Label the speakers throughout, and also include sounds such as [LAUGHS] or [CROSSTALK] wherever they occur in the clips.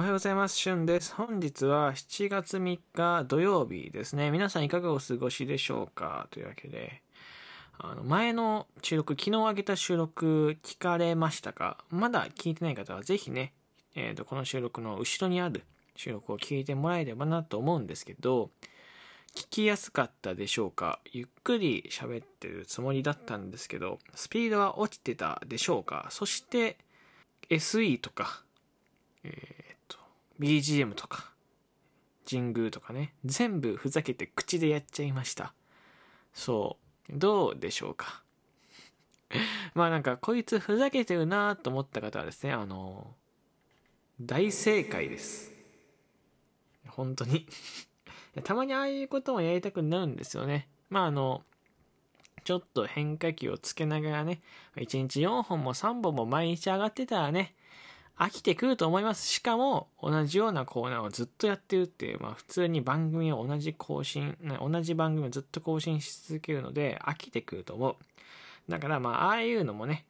Speaker 1: おはようございます。しゅんです。本日は7月3日土曜日ですね。皆さんいかがお過ごしでしょうか？というわけで、あの前の収録、昨日上げた収録聞かれましたか？まだ聞いてない方はぜひね、えーと、この収録の後ろにある収録を聞いてもらえればなと思うんですけど、聞きやすかったでしょうか？ゆっくり喋ってるつもりだったんですけど、スピードは落ちてたでしょうか？そして、SE とか、えっ、と、BGM とか、神宮とかね、全部ふざけて口でやっちゃいました。そう。どうでしょうか [LAUGHS] まあなんか、こいつふざけてるなと思った方はですね、あの、大正解です。本当に [LAUGHS] たまにああいうこともやりたくなるんですよね。まああの、ちょっと変化球をつけながらね、1日4本も3本も毎日上がってたらね、飽きてくると思います。しかも、同じようなコーナーをずっとやってるっていう、まあ普通に番組を同じ更新、同じ番組をずっと更新し続けるので、飽きてくると思う。だからまあ、ああいうのもね、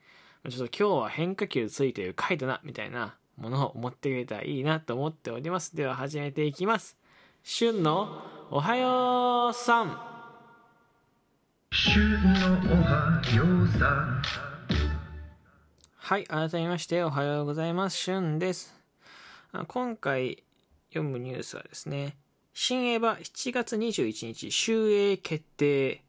Speaker 1: ちょっと今日は変化球ついてる回だな、みたいなものを持ってくれたらいいなと思っております。では始めていきます。旬のおはようさん。旬のおはようさん。はい、改めましておはようございます。旬です。今回読むニュースはですね、新エヴァ7月21日、終映決定。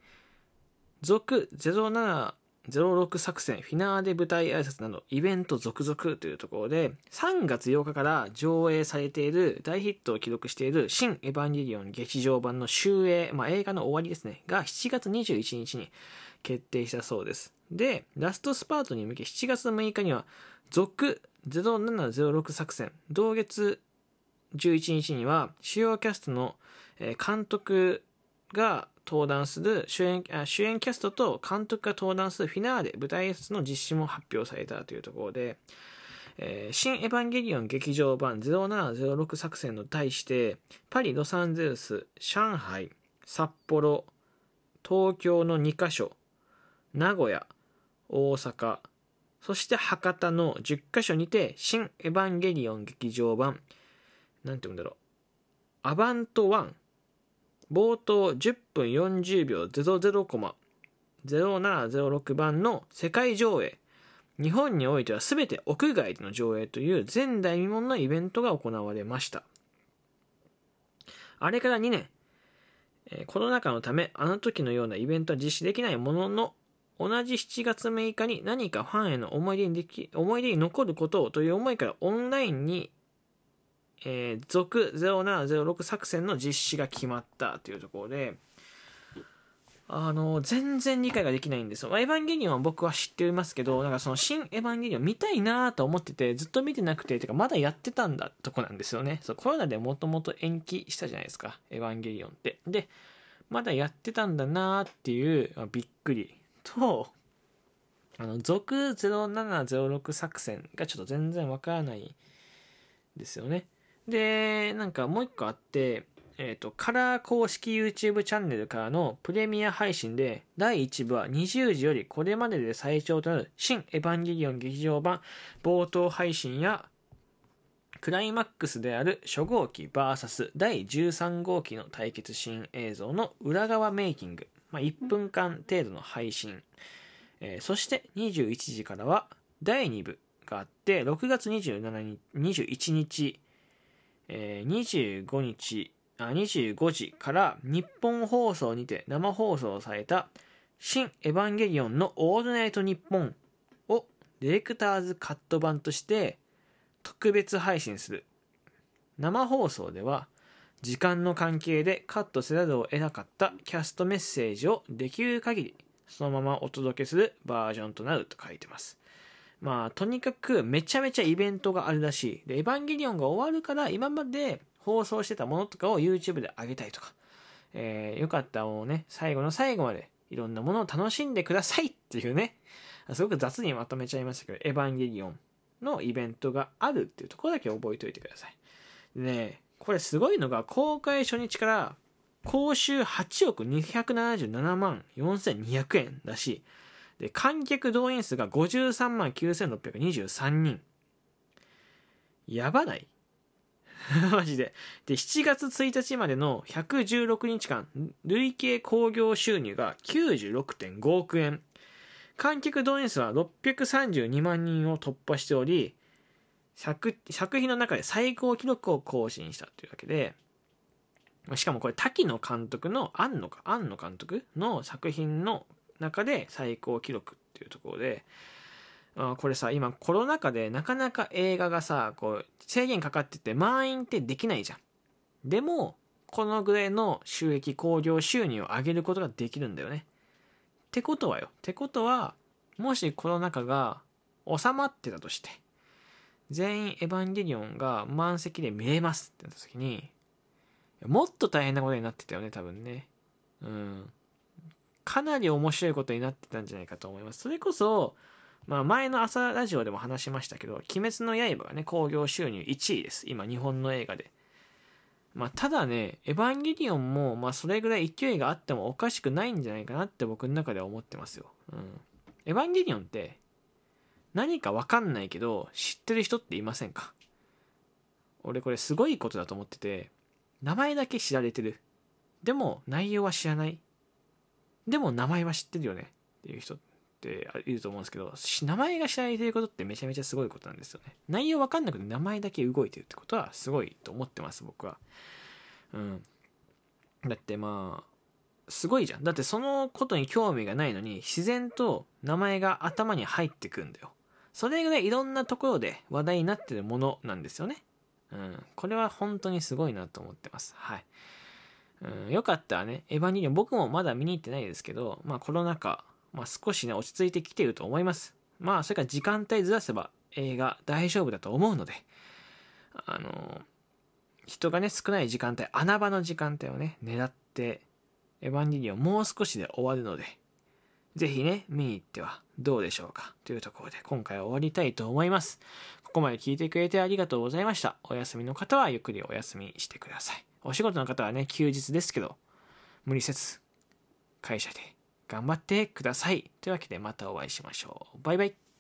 Speaker 1: 続07 06作戦フィナーレ舞台挨拶などイベント続々というところで3月8日から上映されている大ヒットを記録している新エヴァンゲリオン劇場版の終映、まあ、映画の終わりですねが7月21日に決定したそうですでラストスパートに向け7月6日には続0706作戦。同月11日には主要キャストの監督が登壇する主演主演キャストと監督が登壇するフィナーレ舞台挨拶の実施も発表されたというところで、えー、新エヴァンゲリオン劇場版0706作戦の対してパリ、ロサンゼルス、上海、札幌、東京の2カ所、名古屋、大阪、そして博多の10カ所にて新エヴァンゲリオン劇場版、なんて言うんだろう、アバント1冒頭10分40秒00コマ。0706番の世界上映。日本においては全て屋外での上映という前代未聞のイベントが行われました。あれから2年。コロナ禍のためあの時のようなイベントは実施できないものの同じ7月6日に何かファンへの思い出にでき思い出に残ることをという思いからオンラインにえー、続0706作戦の実施が決まったというところで、あの、全然理解ができないんですよ。エヴァンゲリオンは僕は知っていますけど、なんかその新エヴァンゲリオン見たいなと思ってて、ずっと見てなくて、てかまだやってたんだとこなんですよね。そう、コロナでもともと延期したじゃないですか、エヴァンゲリオンって。で、まだやってたんだなっていう、びっくりと、あの、続0706作戦がちょっと全然わからないですよね。で、なんかもう一個あって、えっ、ー、と、カラー公式 YouTube チャンネルからのプレミア配信で、第1部は20時よりこれまでで最長となる新エヴァンゲリオン劇場版冒頭配信や、クライマックスである初号機 VS 第13号機の対決シーン映像の裏側メイキング、まあ、1分間程度の配信、えー、そして21時からは第2部があって、6月27日、21日、えー、25日あ、25時から日本放送にて生放送された新エヴァンゲリオンのオールナイトニッポンをディレクターズカット版として特別配信する。生放送では時間の関係でカットせざるを得なかったキャストメッセージをできる限りそのままお届けするバージョンとなると書いてます。まあ、とにかくめちゃめちゃイベントがあるらしい。で、エヴァンゲリオンが終わるから、今まで放送してたものとかを YouTube で上げたいとか、えー、よかったもうね、最後の最後までいろんなものを楽しんでくださいっていうね、すごく雑にまとめちゃいましたけど、エヴァンゲリオンのイベントがあるっていうところだけ覚えておいてください。でね、これすごいのが、公開初日から公衆8億277万4200円だし、で、観客動員数が53万9623人。やばない？[LAUGHS] マジで。で、7月1日までの116日間、累計興行収入が96.5億円。観客動員数は632万人を突破しており、作作品の中で最高記録を更新したというわけで、しかもこれ滝野監督の庵野か庵野監督の作品の中で最高記録っていうところであこれさ今コロナ禍でなかなか映画がさこう制限かかってて満員ってできないじゃん。でもこのぐらいの収益興行収入を上げることができるんだよね。ってことはよ。ってことはもしコロナ禍が収まってたとして全員エヴァンゲリオンが満席で見れますってなった時にもっと大変なことになってたよね、多分ね。うん。かなり面白いことになってたんじゃないかと思います。それこそ、まあ前の朝ラジオでも話しましたけど、鬼滅の刃がね、興行収入1位です。今、日本の映画で。まあただね、エヴァンゲリオンも、まあそれぐらい勢いがあってもおかしくないんじゃないかなって僕の中では思ってますよ。うん。エヴァンゲリオンって、何かわかんないけど、知ってる人っていませんか？俺これすごいことだと思ってて、名前だけ知られてる。でも内容は知らない。でも名前は知ってるよねっていう人っていると思うんですけど、名前が知られてることってめちゃめちゃすごいことなんですよね。内容わかんなくて名前だけ動いてるってことはすごいと思ってます、僕は。うん。だってまあ、すごいじゃん。だってそのことに興味がないのに自然と名前が頭に入ってくんだよ。それぐらいいろんなところで話題になってるものなんですよね。うん、これは本当にすごいなと思ってます。はい。うん、よかったらね、エヴァンゲリオン、僕もまだ見に行ってないですけど、まあコロナ禍、まあ少しね、落ち着いてきてると思います。まあそれから時間帯ずらせば映画大丈夫だと思うので、あの人がね、少ない時間帯、穴場の時間帯をね、狙って、エヴァンゲリオンもう少しで終わるので、ぜひね、見に行ってはどうでしょうかというところで今回は終わりたいと思います。ここまで聞いてくれてありがとうございました。お休みの方はゆっくりお休みしてください。お仕事の方はね、休日ですけど、無理せず、会社で頑張ってください。というわけでまたお会いしましょう。バイバイ。